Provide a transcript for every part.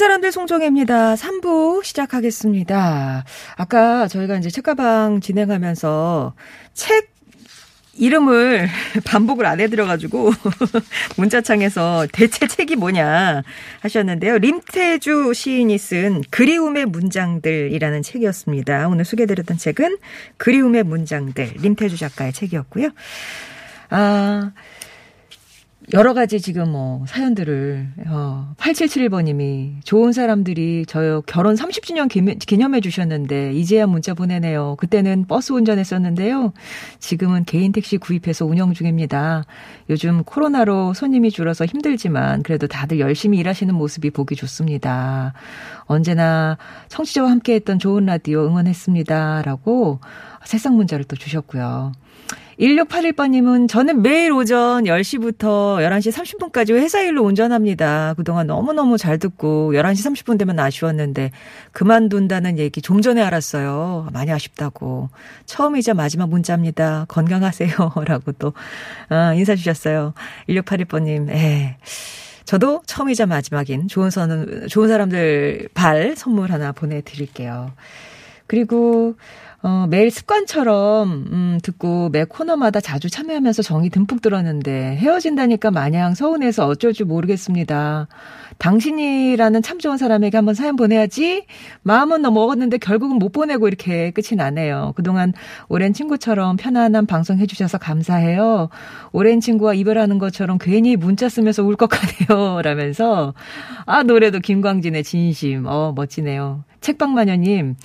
사람들 송정혜입니다. 3부 시작하겠습니다. 아까 저희가 이제 책가방 진행하면서 책 이름을 반복을 안 해드려가지고 문자창에서 대체 책이 뭐냐 하셨는데요. 림태주 시인이 쓴 그리움의 문장들이라는 책이었습니다. 오늘 소개해드렸던 책은 그리움의 문장들 림태주 작가의 책이었고요. 아 여러 가지 지금 뭐 사연들을 어 8771번님이 좋은 사람들이 저 결혼 30주년 기념- 기념해 주셨는데 이제야 문자 보내네요. 그때는 버스 운전했었는데요. 지금은 개인 택시 구입해서 운영 중입니다. 요즘 코로나로 손님이 줄어서 힘들지만 그래도 다들 열심히 일하시는 모습이 보기 좋습니다. 언제나 청취자와 함께했던 좋은 라디오 응원했습니다라고 새싹 문자를 또 주셨고요. 1681번님은 저는 매일 오전 10시부터 11시 30분까지 회사 일로 운전합니다. 그동안 너무너무 잘 듣고 11시 30분 되면 아쉬웠는데 그만둔다는 얘기 좀 전에 알았어요. 많이 아쉽다고. 처음이자 마지막 문자입니다. 건강하세요. 라고 또 어, 인사 주셨어요. 1681번님. 예. 저도 처음이자 마지막인 좋은 선, 좋은 사람들 발 선물 하나 보내드릴게요. 그리고 어, 매일 습관처럼 음, 듣고 매 코너마다 자주 참여하면서 정이 듬뿍 들었는데 헤어진다니까 마냥 서운해서 어쩔 줄 모르겠습니다. 당신이라는 참 좋은 사람에게 한번 사연 보내야지 마음은 너무 먹었는데 결국은 못 보내고 이렇게 끝이 나네요. 그동안 오랜 친구처럼 편안한 방송 해주셔서 감사해요. 오랜 친구와 이별하는 것처럼 괜히 문자 쓰면서 울 것 같아요. 라면서 아 노래도 김광진의 진심 어 멋지네요. 책방마녀님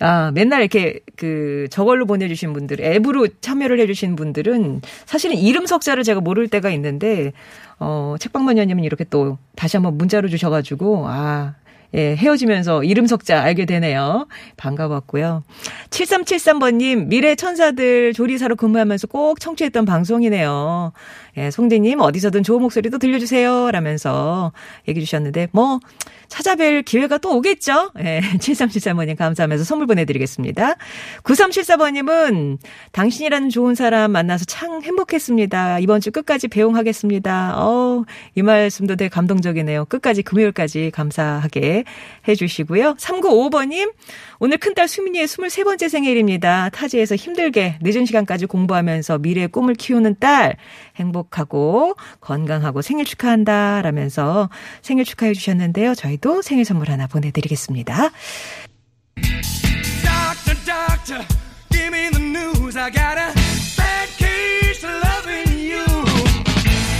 아, 맨날 이렇게 그 저걸로 보내주신 분들, 앱으로 참여를 해주신 분들은 사실은 이름 석자를 제가 모를 때가 있는데, 어, 책방마녀님은 이렇게 또 다시 한번 문자로 주셔가지고, 아, 예, 헤어지면서 이름 석자 알게 되네요. 반가웠고요. 7373번님, 미래 천사들 조리사로 근무하면서 꼭 청취했던 방송이네요. 예, 송대님, 어디서든 좋은 목소리도 들려주세요. 라면서 얘기해 주셨는데, 뭐, 찾아뵐 기회가 또 오겠죠? 예, 7373번님 감사하면서 선물 보내드리겠습니다. 9374번님은 당신이라는 좋은 사람 만나서 참 행복했습니다. 이번 주 끝까지 배웅하겠습니다. 어, 이 말씀도 되게 감동적이네요. 끝까지 금요일까지 감사하게 해주시고요. 3955번님, 오늘 큰딸 수민이의 23번째 생일입니다. 타지에서 힘들게 늦은 시간까지 공부하면서 미래의 꿈을 키우는 딸, 행복하고 건강하고 생일 축하한다. 라면서 생일 축하해 주셨는데요. 저희 도 생일 선물 하나 보내드리겠습니다. Doctor, doctor, give me the news. I got a bad case of loving you.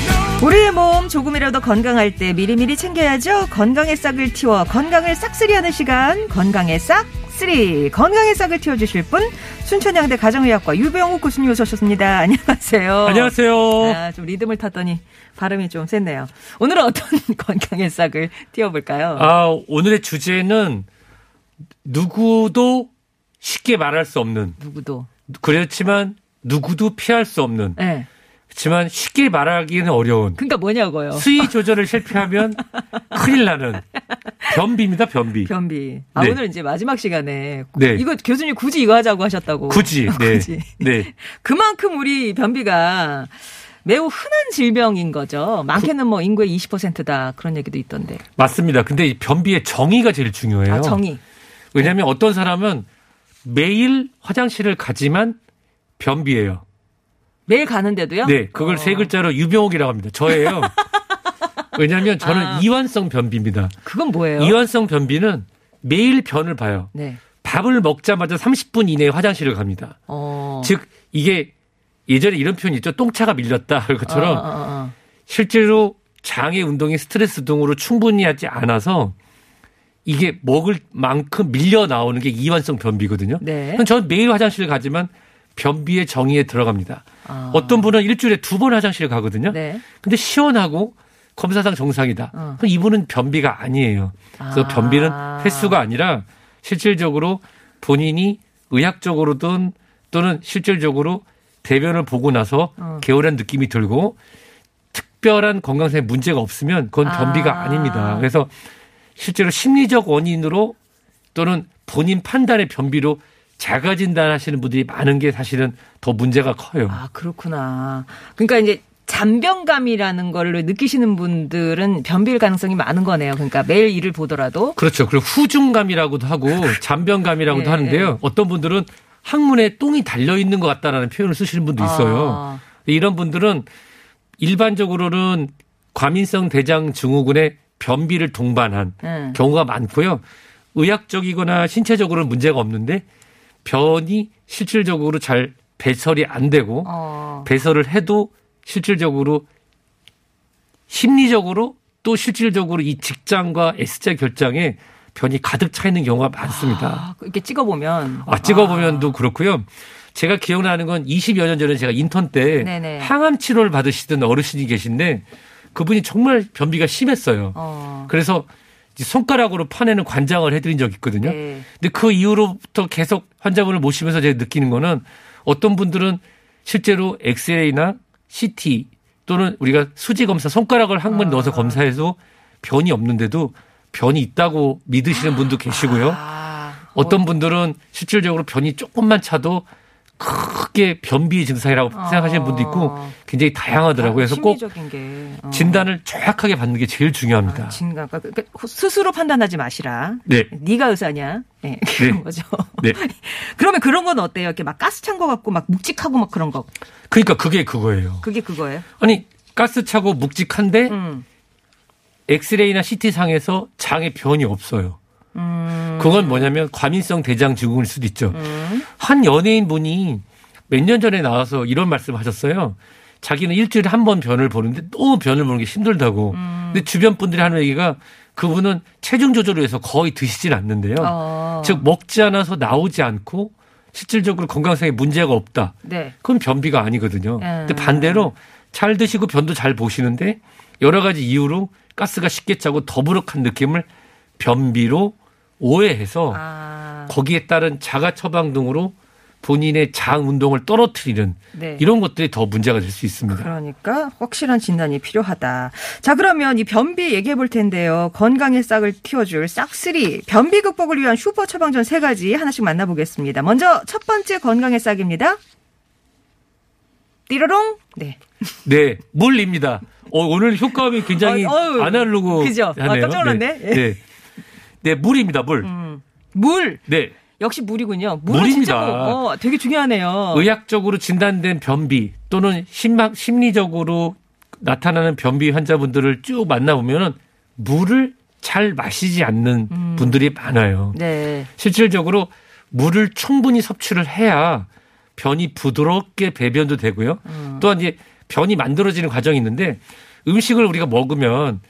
No 우리의 몸 조금이라도 건강할 때 미리미리 챙겨야죠. 건강의 싹을 틔워 건강을 싹쓸이하는 시간 건강의 싹 쓸이 건강의 싹을 틔워주실 분 순천향대 가정의학과 유병욱 교수님 오셨습니다. 안녕하세요. 안녕하세요. 아, 좀 리듬을 탔더니 발음이 좀 셌네요. 오늘은 어떤 건강의 싹을 틔워볼까요? 아, 오늘의 주제는 누구도 쉽게 말할 수 없는, 누구도. 그렇지만 누구도 피할 수 없는, 네. 그렇지만 쉽게 말하기는 어려운, 그러니까 뭐냐고요. 수위 조절을 실패하면 큰일 나는 변비입니다, 변비. 변비. 아, 네. 오늘 이제 마지막 시간에. 네. 이거 교수님 굳이 이거 하자고 하셨다고. 굳이, 네. 굳이. 네. 그만큼 우리 변비가 매우 흔한 질병인 거죠. 많게는 뭐 인구의 20%다. 그런 얘기도 있던데. 맞습니다. 근데 이 변비의 정의가 제일 중요해요. 아, 정의. 왜냐하면 어떤 사람은 매일 화장실을 가지만 변비예요. 매일 가는데도요? 네, 그걸 어. 세 글자로 유병옥이라고 합니다. 저예요. 왜냐하면 저는 아. 이완성 변비입니다. 그건 뭐예요? 이완성 변비는 매일 변을 봐요. 네. 밥을 먹자마자 30분 이내에 화장실을 갑니다. 어. 즉 이게 예전에 이런 표현이 있죠. 똥차가 밀렸다. 그것처럼 어, 어, 어. 실제로 장의 운동이 스트레스 등으로 충분히 하지 않아서 이게 먹을 만큼 밀려 나오는 게 이완성 변비거든요. 네. 저는 매일 화장실 가지만 변비의 정의에 들어갑니다. 아. 어떤 분은 일주일에 두 번 화장실 가거든요. 네. 근데 시원하고 검사상 정상이다. 어. 그럼 이분은 변비가 아니에요. 그래서 아. 변비는 횟수가 아니라 실질적으로 본인이 의학적으로든 또는 실질적으로 대변을 보고 나서 어. 개운한 느낌이 들고 특별한 건강상의 문제가 없으면 그건 아. 변비가 아닙니다. 그래서 실제로 심리적 원인으로 또는 본인 판단의 변비로 자가 진단하시는 분들이 많은 게 사실은 더 문제가 커요. 아, 그렇구나. 그러니까 이제 잔변감이라는 걸 느끼시는 분들은 변비일 가능성이 많은 거네요. 그러니까 매일 일을 보더라도 그렇죠. 그리고 후중감이라고도 하고 잔변감이라고도 예, 하는데요. 예. 어떤 분들은 항문에 똥이 달려 있는 것 같다라는 표현을 쓰시는 분도 있어요. 아, 이런 분들은 일반적으로는 과민성 대장 증후군의 변비를 동반한 응. 경우가 많고요. 의학적이거나 신체적으로는 문제가 없는데 변이 실질적으로 잘 배설이 안 되고 어. 배설을 해도 실질적으로 심리적으로 또 실질적으로 이 직장과 S자 결장에 변이 가득 차 있는 경우가 많습니다. 아, 이렇게 찍어보면. 아, 찍어보면도 그렇고요. 제가 기억나는 건 20여 년 전에 제가 인턴 때 네네. 항암 치료를 받으시던 어르신이 계신데 그분이 정말 변비가 심했어요. 어. 그래서 손가락으로 파내는 관장을 해드린 적이 있거든요. 네. 근데 그 이후로부터 계속 환자분을 모시면서 제가 느끼는 거는 어떤 분들은 실제로 엑스레이나 CT 또는 우리가 수지 검사 손가락을 항문에 아. 넣어서 검사해서 변이 없는데도 변이 있다고 믿으시는 분도 계시고요. 아, 어떤 분들은 실질적으로 변이 조금만 차도 크게 변비 증상이라고 생각하시는 분도 있고 굉장히 다양하더라고요. 그래서 꼭 아. 심리적인 게 어. 진단을 정확하게 받는 게 제일 중요합니다. 아, 진단. 그러니까 스스로 판단하지 마시라. 네. 네가 의사냐? 네, 그런 네. 거죠. 네. 그러면 그런 건 어때요? 이렇게 막 가스 찬 거 같고 막 묵직하고 막 그런 거. 그러니까 그게 그거예요. 그게 그거예요? 아니 가스 차고 묵직한데 음. 엑스레이나 CT 상에서 장에 변이 없어요. 음. 그건 뭐냐면 과민성 대장 증후군일 수도 있죠. 한 연예인 분이 몇 년 전에 나와서 이런 말씀 하셨어요. 자기는 일주일에 한 번 변을 보는데 너무 변을 보는 게 힘들다고. 음. 근데 주변 분들이 하는 얘기가 그분은 체중 조절을 해서 거의 드시질 않는데요. 어. 즉 먹지 않아서 나오지 않고 실질적으로 건강상에 문제가 없다. 네. 그건 변비가 아니거든요. 음. 근데 반대로 잘 드시고 변도 잘 보시는데 여러 가지 이유로 가스가 쉽게 차고 더부룩한 느낌을 변비로 오해해서 아. 거기에 따른 자가 처방 등으로 본인의 장 운동을 떨어뜨리는 네. 이런 것들이 더 문제가 될 수 있습니다. 그러니까 확실한 진단이 필요하다. 자, 그러면 이 변비 얘기해 볼 텐데요. 건강의 싹을 틔워줄 싹쓰리. 변비 극복을 위한 슈퍼 처방전 세 가지 하나씩 만나보겠습니다. 먼저 첫 번째 건강의 싹입니다. 띠로롱. 네. 네, 물입니다. 어, 오늘 효과음이 굉장히 어, 어휴, 아날로그 그죠? 아, 하네요. 깜짝 놀랐네. 네. 네. 네, 물입니다. 물. 음. 물. 네. 역시 물이군요. 물은 물입니다. 진짜 뭐, 어, 되게 중요하네요. 의학적으로 진단된 변비 또는 심막 심리적으로 나타나는 변비 환자분들을 쭉 만나보면은 물을 잘 마시지 않는 음. 분들이 많아요. 네. 실질적으로 물을 충분히 섭취를 해야 변이 부드럽게 배변도 되고요. 음. 또한 이제 변이 만들어지는 과정이 있는데 음식을 우리가 먹으면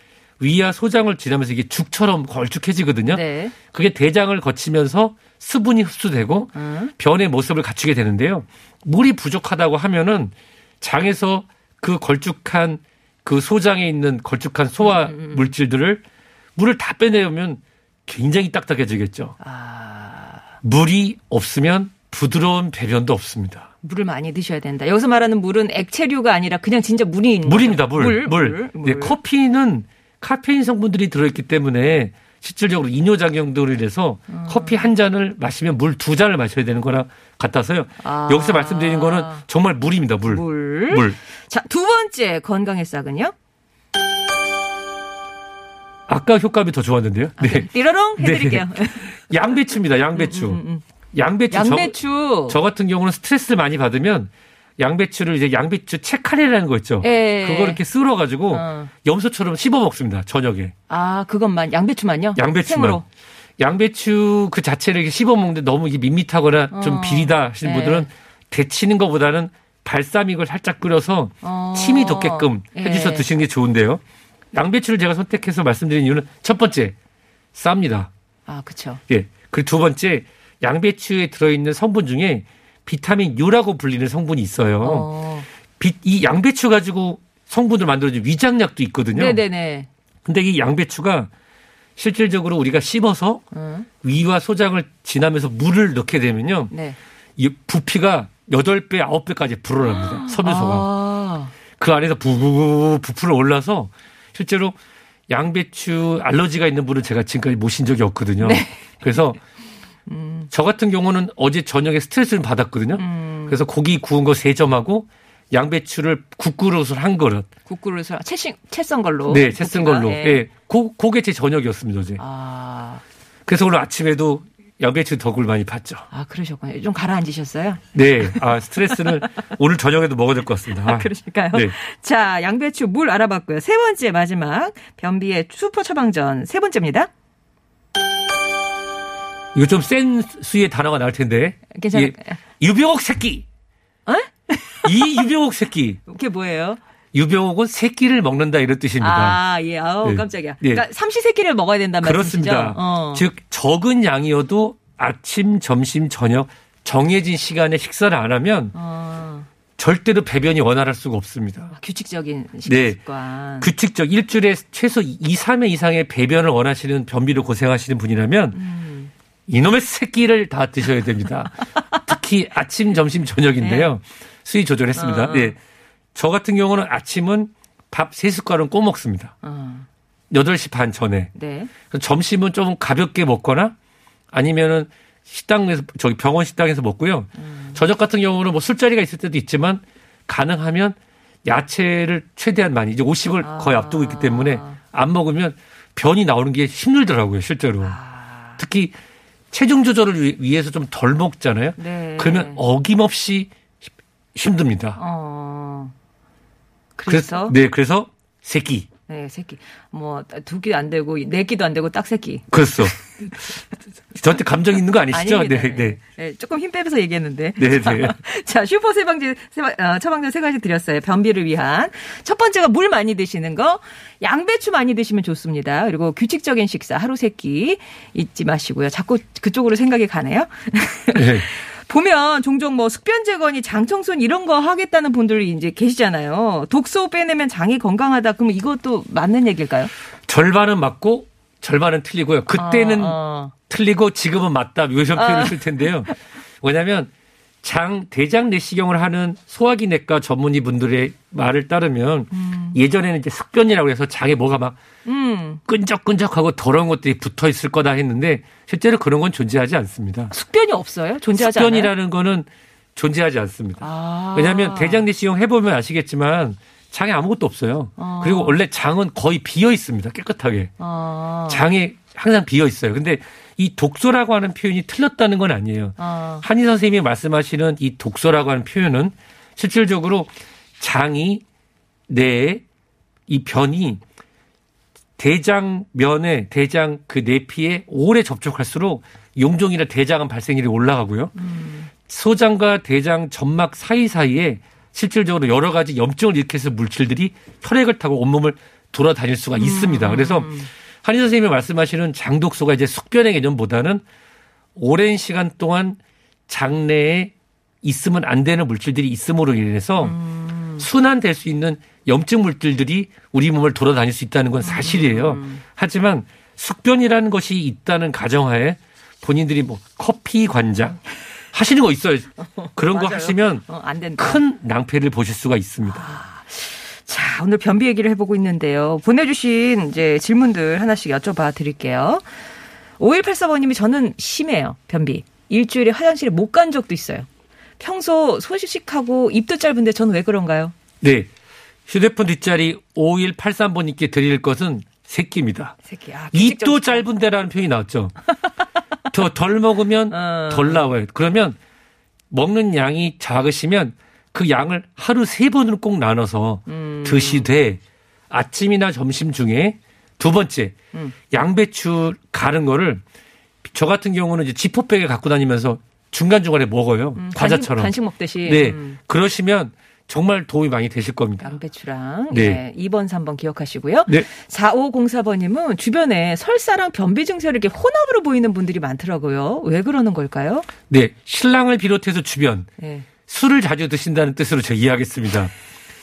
위와 소장을 지나면서 이게 죽처럼 걸쭉해지거든요. 네. 그게 대장을 거치면서 수분이 흡수되고 음. 변의 모습을 갖추게 되는데요. 물이 부족하다고 하면은 장에서 그 걸쭉한 그 소장에 있는 걸쭉한 소화 음, 물질들을 물을 다 빼내면 굉장히 딱딱해지겠죠. 아, 물이 없으면 부드러운 배변도 없습니다. 물을 많이 드셔야 된다. 여기서 말하는 물은 액체류가 아니라 그냥 진짜 물이 있는 물입니다, 거죠? 물. 물. 네, 커피는 카페인 성분들이 들어있기 때문에 실질적으로 이뇨작용들이 돼서 음. 커피 한 잔을 마시면 물 두 잔을 마셔야 되는 거랑 같아서요. 아. 여기서 말씀드리는 거는 정말 물입니다, 물. 물. 물. 자, 두 번째 건강의 싹은요? 아까 효과음이 더 좋았는데요. 네. 띠로롱 해드릴게요. 양배추입니다, 양배추. 양배추. 저- 음, 양배추. 저, 같은 경우는 스트레스를 많이 받으면 양배추를 이제 양배추 채칼이라는 거 있죠. 예. 그거 이렇게 쓸어 가지고 어. 염소처럼 씹어 먹습니다, 저녁에. 아, 그것만 양배추만요? 양배추만. 생으로. 양배추 그 자체를 이렇게 씹어 먹는데 너무 이게 밋밋하거나 좀 어. 비리다 하시는 네. 분들은 데치는 것보다는 발사믹을 살짝 끓여서 어. 침이 돋게끔 해주셔서 예. 드시는 게 좋은데요. 양배추를 제가 선택해서 말씀드린 이유는 첫 번째 쌉니다. 아, 그쵸. 예. 그리고 두 번째 양배추에 들어있는 성분 중에 비타민 U라고 불리는 성분이 있어요. 어. 비- 이 양배추 가지고 성분을 만들어준 위장약도 있거든요. 네네네. 근데 이 양배추가 실질적으로 우리가 씹어서 음. 위와 소장을 지나면서 물을 넣게 되면요. 네. 이 부피가 8배, 9배까지 불어납니다. 섬유소가. 아. 그 안에서 부부부 부풀어 올라서 실제로 양배추 알러지가 있는 분은 제가 지금까지 모신 적이 없거든요. 네. 그래서 음. 저 같은 경우는 어제 저녁에 스트레스를 받았거든요. 음. 그래서 고기 구운 거 세 점하고 양배추를 국그릇을 한 그릇. 국그릇을 채신 채썬 걸로. 네, 채쓴 걸로. 예. 예. 고, 그게 제 저녁이었습니다, 어제. 아. 그래서 오늘 아침에도 양배추 덕을 많이 봤죠. 아, 그러셨군요. 좀 가라앉으셨어요? 네. 아, 스트레스는 오늘 저녁에도 먹어야 될 것 같습니다. 아, 그러실까요? 네. 자, 양배추 물 알아봤고요. 세 번째 마지막 변비의 슈퍼 처방전 세 번째입니다. 이거 좀센 수의 단어가 나올 텐데. 괜찮아요. 예. 유병옥 새끼. 어? 이 유병옥 새끼. 그게 뭐예요? 유병옥은 새끼를 먹는다 이런 뜻입니다. 아, 예. 아우, 네. 깜짝이야. 네. 그러니까 삼시세끼를 먹어야 된다는 그렇습니다. 말씀이시죠? 어. 즉 적은 양이어도 아침, 점심, 저녁 정해진 시간에 식사를 안 하면 어, 절대로 배변이 원활할 수가 없습니다. 규칙적인 네. 식습관. 규칙적 일주일에 최소 2, 3회 이상의 배변을 원하시는 변비로 고생하시는 분이라면 음. 이놈의 새끼를 다 드셔야 됩니다. 특히 아침, 점심, 저녁인데요. 수위 조절했습니다. 어. 네. 저 같은 경우는 아침은 밥 세 숟갈은 꼭 먹습니다. 어, 8시 반 전에. 네. 점심은 좀 가볍게 먹거나 아니면은 식당에서 저기 병원 식당에서 먹고요. 음. 저녁 같은 경우는 뭐 술자리가 있을 때도 있지만 가능하면 야채를 최대한 많이 이제 50을 거의 아. 앞두고 있기 때문에 안 먹으면 변이 나오는 게 힘들더라고요, 실제로. 아. 특히 체중 조절을 위- 위해서 좀 덜 먹잖아요. 네. 그러면 어김없이 힘- 힘듭니다. 어. 그래서 네, 그래서 새끼. 네, 새끼. 뭐, 두 끼도 안 되고, 네 끼도 안 되고, 딱 새끼. 그렇소. 저한테 감정 있는 거 아니시죠? 아닙니다. 네, 네. 네, 조금 힘 빼면서 얘기했는데. 네, 네. 자, 슈퍼 세방제, 세방, 어, 처방전 세 가지 드렸어요. 변비를 위한. 첫 번째가 물 많이 드시는 거. 양배추 많이 드시면 좋습니다. 그리고 규칙적인 식사, 하루 세 끼 잊지 마시고요. 자꾸 그쪽으로 생각이 가네요. 네. 보면 종종 뭐 숙변 제거니 장 청소니 이런 거 하겠다는 분들이 이제 계시잖아요. 독소 빼내면 장이 건강하다. 그러면 이것도 맞는 얘기일까요? 절반은 맞고 절반은 틀리고요. 그때는 어, 어. 틀리고 지금은 맞다. 요런 표현을 쓸 텐데요. 뭐냐면 장 대장 내시경을 하는 소화기 내과 전문의 분들의 말을 따르면 예전에는 이제 숙변이라고 해서 장에 뭐가 막 음, 끈적끈적하고 더러운 것들이 붙어 있을 거다 했는데 실제로 그런 건 존재하지 않습니다. 숙변이 없어요? 존재하지 않아요? 숙변이라는 거는 존재하지 않습니다. 아. 왜냐하면 대장 내시경 해보면 아시겠지만 장에 아무것도 없어요. 어. 그리고 원래 장은 거의 비어 있습니다. 깨끗하게. 어. 장에 항상 비어 있어요. 근데 이 독소라고 하는 표현이 틀렸다는 건 아니에요. 어. 한의 선생님이 말씀하시는 이 독소라고 하는 표현은 실질적으로 장이 내이 변이 대장 면에 대장 그 내피에 오래 접촉할수록 용종이나 대장암 발생률이 올라가고요. 소장과 대장 점막 사이사이에 실질적으로 여러 가지 염증을 일으켜서 물질들이 혈액을 타고 온몸을 돌아다닐 수가 있습니다. 그래서 한의 선생님이 말씀하시는 장독소가 이제 숙변의 개념보다는 오랜 시간 동안 장내에 있으면 안 되는 물질들이 있음으로 인해서 순환될 수 있는 염증 물질들이 우리 몸을 돌아다닐 수 있다는 건 사실이에요. 하지만 숙변이라는 것이 있다는 가정하에 본인들이 뭐 커피 관장 하시는 거 있어요. 그런 거. 하시면 어. 큰 낭패를 보실 수가 있습니다. 자, 오늘 변비 얘기를 해보고 있는데요. 보내주신 이제 질문들 하나씩 여쭤봐 드릴게요. 5184번님이 저는 심해요. 변비. 일주일에 화장실에 못 간 적도 있어요. 평소 소식하고 입도 짧은데 저는 왜 그런가요? 네. 휴대폰 뒷자리 5183번님께 드릴 것은 새끼입니다. 새끼. 아, 입도 짧은데라는 표현이 나왔죠. 더 덜 먹으면 어. 덜 나와요. 그러면 먹는 양이 작으시면 그 양을 하루 세 번으로 꼭 나눠서 음. 드시되 아침이나 점심 중에 두 번째 음. 양배추 가른 거를 저 같은 경우는 이제 지퍼백에 갖고 다니면서 중간 중간에 먹어요. 음, 과자처럼. 간식, 간식 먹듯이. 네. 음, 그러시면 정말 도움이 많이 되실 겁니다. 양배추랑 네. 네. 2번, 3번 기억하시고요. 네. 4504번님은 주변에 설사랑 변비 증세를 이렇게 혼합으로 보이는 분들이 많더라고요. 왜 그러는 걸까요? 네. 신랑을 비롯해서 주변 네. 술을 자주 드신다는 뜻으로 제가 이해하겠습니다.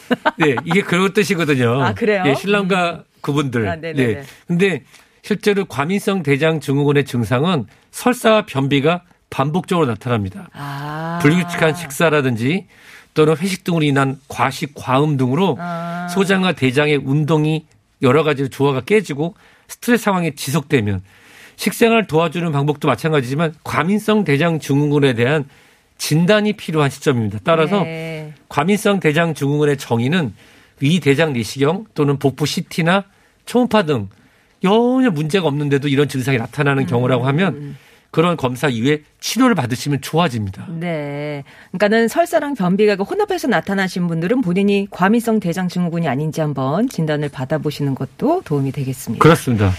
네, 이게 그런 뜻이거든요. 아, 그래요? 예, 신랑과 그분들. 아, 네네네. 네. 근데 실제로 과민성 대장 증후군의 증상은 설사와 변비가 반복적으로 나타납니다. 아. 불규칙한 식사라든지 또는 회식 등으로 인한 과식, 과음 등으로 아. 소장과 대장의 운동이 여러 가지로 조화가 깨지고 스트레스 상황이 지속되면 식생활을 도와주는 방법도 마찬가지지만 과민성 대장 증후군에 대한 진단이 필요한 시점입니다. 따라서 네. 과민성 대장 증후군의 정의는 위 대장 내시경 또는 복부 CT나 초음파 등 전혀 문제가 없는데도 이런 증상이 나타나는 경우라고 음. 하면 그런 검사 이후에 치료를 받으시면 좋아집니다. 네. 그러니까는 설사랑 변비가 그 혼합해서 나타나신 분들은 본인이 과민성 대장 증후군이 아닌지 한번 진단을 받아보시는 것도 도움이 되겠습니다. 그렇습니다.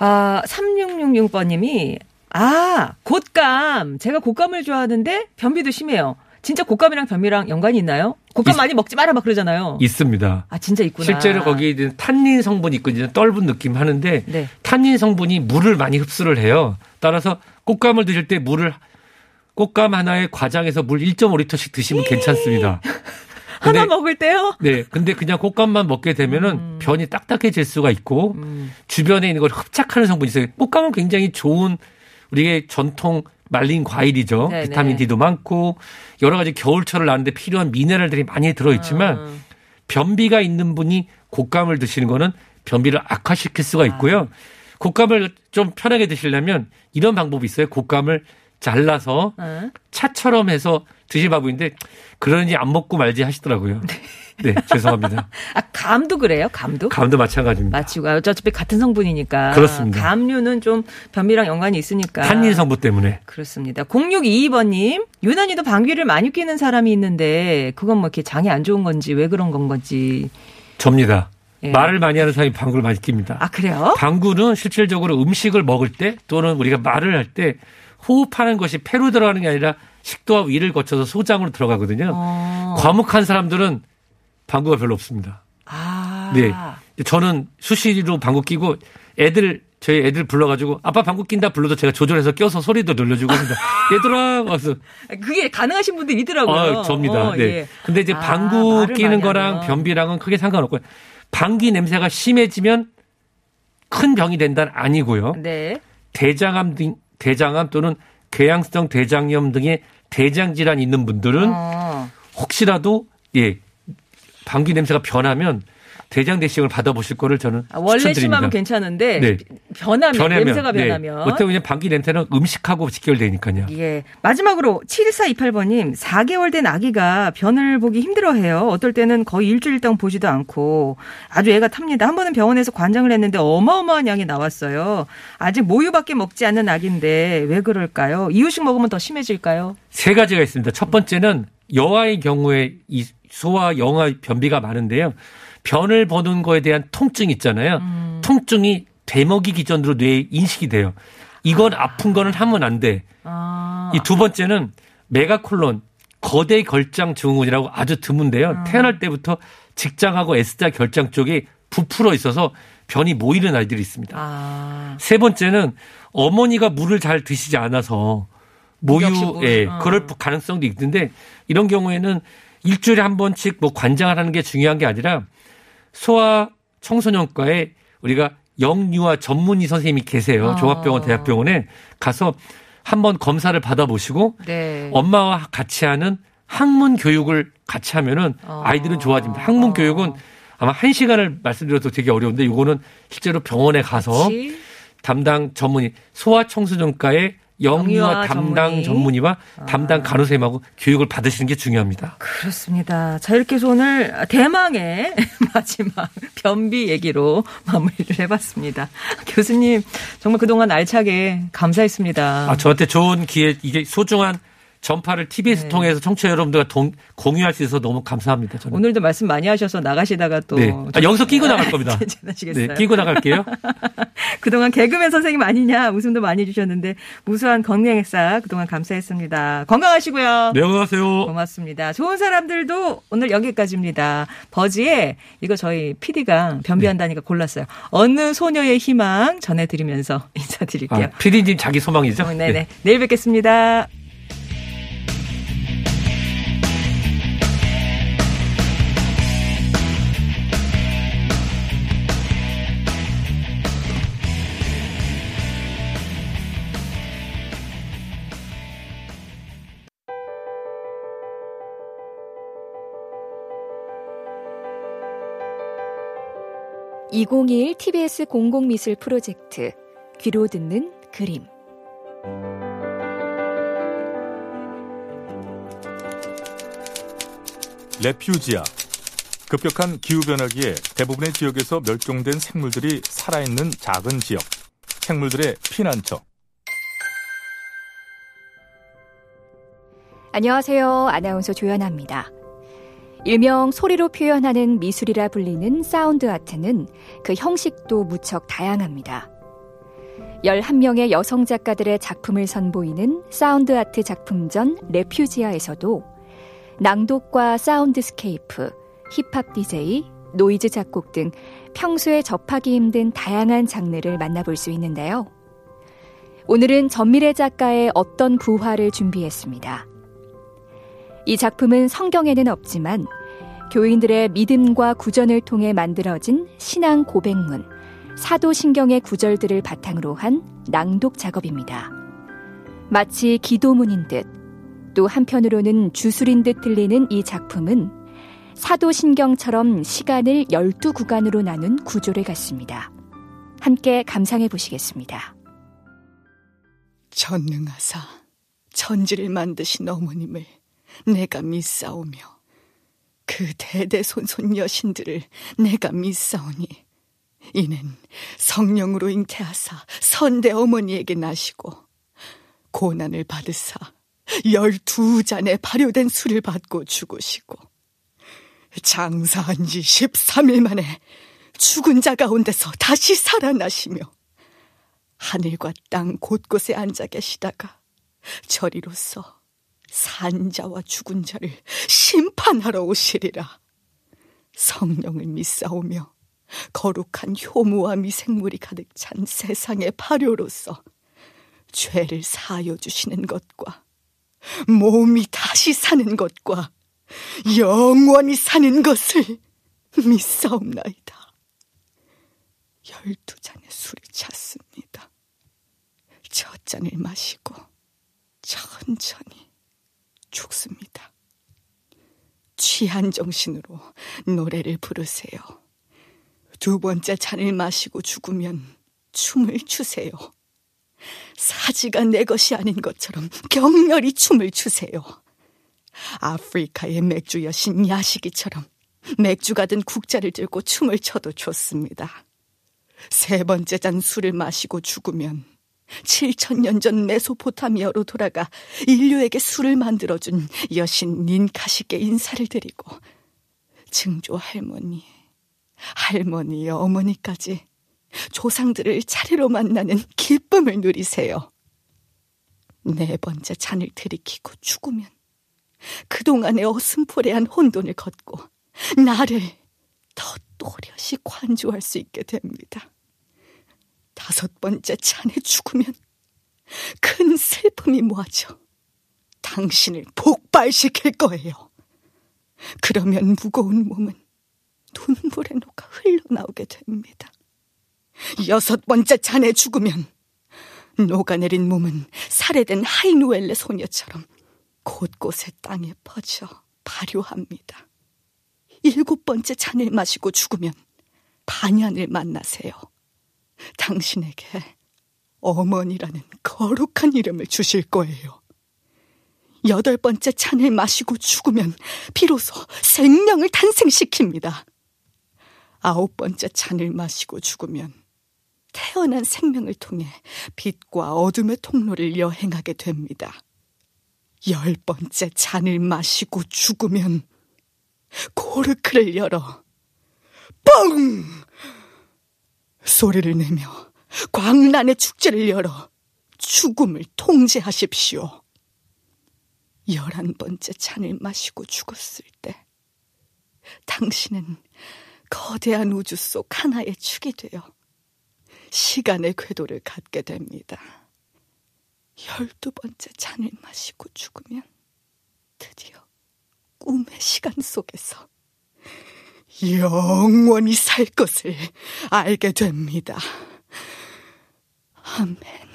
아, 3666번님이 아, 곶감. 제가 곶감을 좋아하는데 변비도 심해요. 진짜 곶감이랑 변비랑 연관이 있나요? 곶감 있- 많이 먹지 마라 막 그러잖아요. 있습니다. 아, 진짜 있구나. 실제로 거기에 탄닌 성분이 있거든요. 떫은 느낌 하는데 네. 탄닌 성분이 물을 많이 흡수를 해요. 따라서 꽃감을 드실 때 물을 꽃감 하나에 과장해서 물 1.5리터씩 드시면 괜찮습니다. 근데- 하나 먹을 때요? 네. 근데 그냥 꽃감만 먹게 되면은 음. 변이 딱딱해질 수가 있고 주변에 있는 걸 흡착하는 성분이 있어요. 꽃감은 굉장히 좋은 우리의 전통 말린 과일이죠. 네네. 비타민 D도 많고 여러 가지 겨울철을 나는데 필요한 미네랄들이 많이 들어있지만 음. 변비가 있는 분이 곶감을 드시는 거는 변비를 악화시킬 수가 아. 있고요. 곶감을 좀 편하게 드시려면 이런 방법이 있어요. 곶감을 잘라서 어? 차처럼 해서 드실 방법인데 그러는지 안 먹고 말지 하시더라고요. 네, 죄송합니다. 아, 감도 그래요? 감도? 감도 마찬가지입니다. 마치고 아, 어차피 같은 성분이니까. 그렇습니다. 감류는 좀 변비랑 연관이 있으니까. 탄닌 성분 때문에 그렇습니다. 0622번님, 유난히도 방귀를 많이 뀌는 사람이 있는데, 그건 뭐 이렇게 장이 안 좋은 건지, 왜 그런 건 건지. 접니다. 예. 말을 많이 하는 사람이 방구를 많이 낍니다. 아, 그래요? 방구는 실질적으로 음식을 먹을 때 또는 우리가 말을 할 때 호흡하는 것이 폐로 들어가는 게 아니라 식도와 위를 거쳐서 소장으로 들어가거든요. 어. 과묵한 사람들은 방구가 별로 없습니다. 아. 네. 저는 수시로 방구 끼고 애들 저희 애들 불러가지고 아빠 방구 낀다 불러도 제가 조절해서 껴서 소리도 늘려주고 합니다. 얘들아 와서 그게 가능하신 분들 있더라고요. 아, 접니다. 어, 네. 예. 근데 이제 아, 방구 말을 끼는 거랑 하면. 변비랑은 크게 상관없고요. 방귀 냄새가 심해지면 큰 병이 된다는 아니고요. 네. 대장암 등 대장암 또는 궤양성 대장염 등의 대장 질환이 있는 분들은 어. 혹시라도 예 방귀 냄새가 변하면 대장 대시경을 받아보실 거를 저는 아, 원래 추천드립니다. 심하면 괜찮은데, 네. 변하면, 변하면 냄새가 네. 변하면. 어떻게 보면 방귀 냄새는 음식하고 직결되니까요. 예. 마지막으로 7428번님, 4개월 된 아기가 변을 보기 힘들어해요. 어떨 때는 거의 일주일 동안 보지도 않고 아주 애가 탑니다. 한 번은 병원에서 관장을 했는데 어마어마한 양이 나왔어요. 아직 모유밖에 먹지 않는 아기인데 왜 그럴까요? 이유식 먹으면 더 심해질까요? 세 가지가 있습니다. 첫 번째는 여아의 경우에 이 소아 영아 변비가 많은데요. 변을 보는 거에 대한 통증 있잖아요. 음. 통증이 되먹이 기전으로 뇌에 인식이 돼요. 이건 아 픈 거는 하면 안 돼. 아. 이두 번째는 메가콜론 거대 결장 증후군이라고 아주 드문데요. 태어날 때부터 직장하고 S자 결장 쪽에 부풀어 있어서 변이 모이는 아이들이 있습니다. 아. 세 번째는 어머니가 물을 잘 드시지 않아서. 모유에 어. 그럴 가능성도 있는데 이런 경우에는 일주일에 한 번씩 뭐 관장을 하는 게 중요한 게 아니라 소아 청소년과에 우리가 영유아 전문의 선생님이 계세요. 어. 종합병원 대학병원에 가서 한번 검사를 받아보시고 네. 엄마와 같이 하는 학문 교육을 같이 하면은 어. 아이들은 좋아집니다. 학문 어. 교육은 아마 한 시간을 말씀드려도 되게 어려운데 이거는 실제로 병원에 가서 그치? 담당 전문의 소아청소년과의 영유아 담당 전문의. 전문의와 담당 간호사님하고 교육을 받으시는 게 중요합니다. 그렇습니다. 자, 이렇게 해서 오늘 대망의 마지막 변비 얘기로 마무리를 해봤습니다. 교수님, 정말 그동안 알차게 감사했습니다. 아, 저한테 좋은 기회, 이게 소중한 전파를 TBS 네. 통해서 청취자 여러분들과 동- 공유할 수 있어서 너무 감사합니다. 저는. 오늘도 말씀 많이 하셔서 나가시다가 또. 네. 아, 여기서 끼고 나갈 겁니다. 괜찮으시겠어요? 네, 끼고 나갈게요. 그동안 개그맨 선생님 아니냐 웃음도 많이 해주셨는데 무수한 건강 행사 그동안 감사했습니다. 건강하시고요. 네, 안녕하세요. 고맙습니다. 좋은 사람들도 오늘 여기까지입니다. 버지에 이거 저희 PD가 변비한다니까 골랐어요. 어느 소녀의 희망 전해드리면서 인사드릴게요. 아, PD님 자기 소망이죠? 어, 네네. 내일 뵙겠습니다. 2021 TBS 공공미술 프로젝트 귀로 듣는 그림 레퓨지아. 급격한 기후변화기에 대부분의 지역에서 멸종된 생물들이 살아있는 작은 지역. 생물들의 피난처. 안녕하세요. 아나운서 조연아입니다. 일명 소리로 표현하는 미술이라 불리는 sound art는 그 형식도 무척 다양합니다. 11명의 여성 작가들의 작품을 선보이는 sound art 작품전 레퓨지아에서도 낭독과 soundscape, 힙합 DJ, 노이즈 작곡 등 평소에 접하기 힘든 다양한 장르를 만나볼 수 있는데요. 오늘은 전미래 작가의 어떤 부화를 준비했습니다. 이 작품은 성경에는 없지만 교인들의 믿음과 구전을 통해 만들어진 신앙 고백문, 사도신경의 구절들을 바탕으로 한 낭독 작업입니다. 마치 기도문인 듯, 또 한편으로는 주술인 듯 들리는 이 작품은 사도신경처럼 시간을 12구간으로 나눈 구조를 갖습니다. 함께 감상해 보시겠습니다. 전능하사 천지를 만드신 어머님을 내가 믿사오며 그 대대손손 여신들을 내가 믿사오니 이는 성령으로 잉태하사 선대 어머니에게 나시고 고난을 받으사 열두 잔의 발효된 술을 받고 죽으시고 장사한 지 13일 만에 죽은 자 가운데서 다시 살아나시며 하늘과 땅 곳곳에 앉아 계시다가 저리로서 산자와 죽은 자를 심판하러 오시리라. 성령을 믿사오며 거룩한 효무와 미생물이 가득 찬 세상의 발효로서 죄를 사하여 주시는 것과 몸이 다시 사는 것과 영원히 사는 것을 믿사옵나이다. 열두 잔의 술이 찼습니다. 첫 잔을 마시고 천천히 죽습니다. 취한 정신으로 노래를 부르세요. 두 번째 잔을 마시고 죽으면 춤을 추세요. 사지가 내 것이 아닌 것처럼 격렬히 춤을 추세요. 아프리카의 맥주 여신 야시기처럼 맥주 가 든 국자를 들고 춤을 춰도 좋습니다. 세 번째 잔 술을 마시고 죽으면 7천년 전 메소포타미아로 돌아가 인류에게 술을 만들어준 여신 닌카시께 인사를 드리고 증조 할머니, 할머니, 어머니까지 조상들을 차례로 만나는 기쁨을 누리세요. 네 번째 잔을 들이키고 죽으면 그동안의 어슴푸레한 혼돈을 걷고 나를 더 또렷이 관조할 수 있게 됩니다. 다섯 번째 잔에 죽으면 큰 슬픔이 모아져 당신을 폭발시킬 거예요. 그러면 무거운 몸은 눈물에 녹아 흘러나오게 됩니다. 여섯 번째 잔에 죽으면 녹아내린 몸은 살해된 하이누엘레 소녀처럼 곳곳에 땅에 퍼져 발효합니다. 일곱 번째 잔을 마시고 죽으면 반얀을 만나세요. 당신에게 어머니라는 거룩한 이름을 주실 거예요. 여덟 번째 잔을 마시고 죽으면 비로소 생명을 탄생시킵니다. 아홉 번째 잔을 마시고 죽으면 태어난 생명을 통해 빛과 어둠의 통로를 여행하게 됩니다. 열 번째 잔을 마시고 죽으면 코르크를 열어 뻥! 소리를 내며 광란의 축제를 열어 죽음을 통제하십시오. 열한 번째 잔을 마시고 죽었을 때 당신은 거대한 우주 속 하나의 축이 되어 시간의 궤도를 갖게 됩니다. 열두 번째 잔을 마시고 죽으면 드디어 꿈의 시간 속에서 영원히 살 것을 알게 됩니다. 아멘.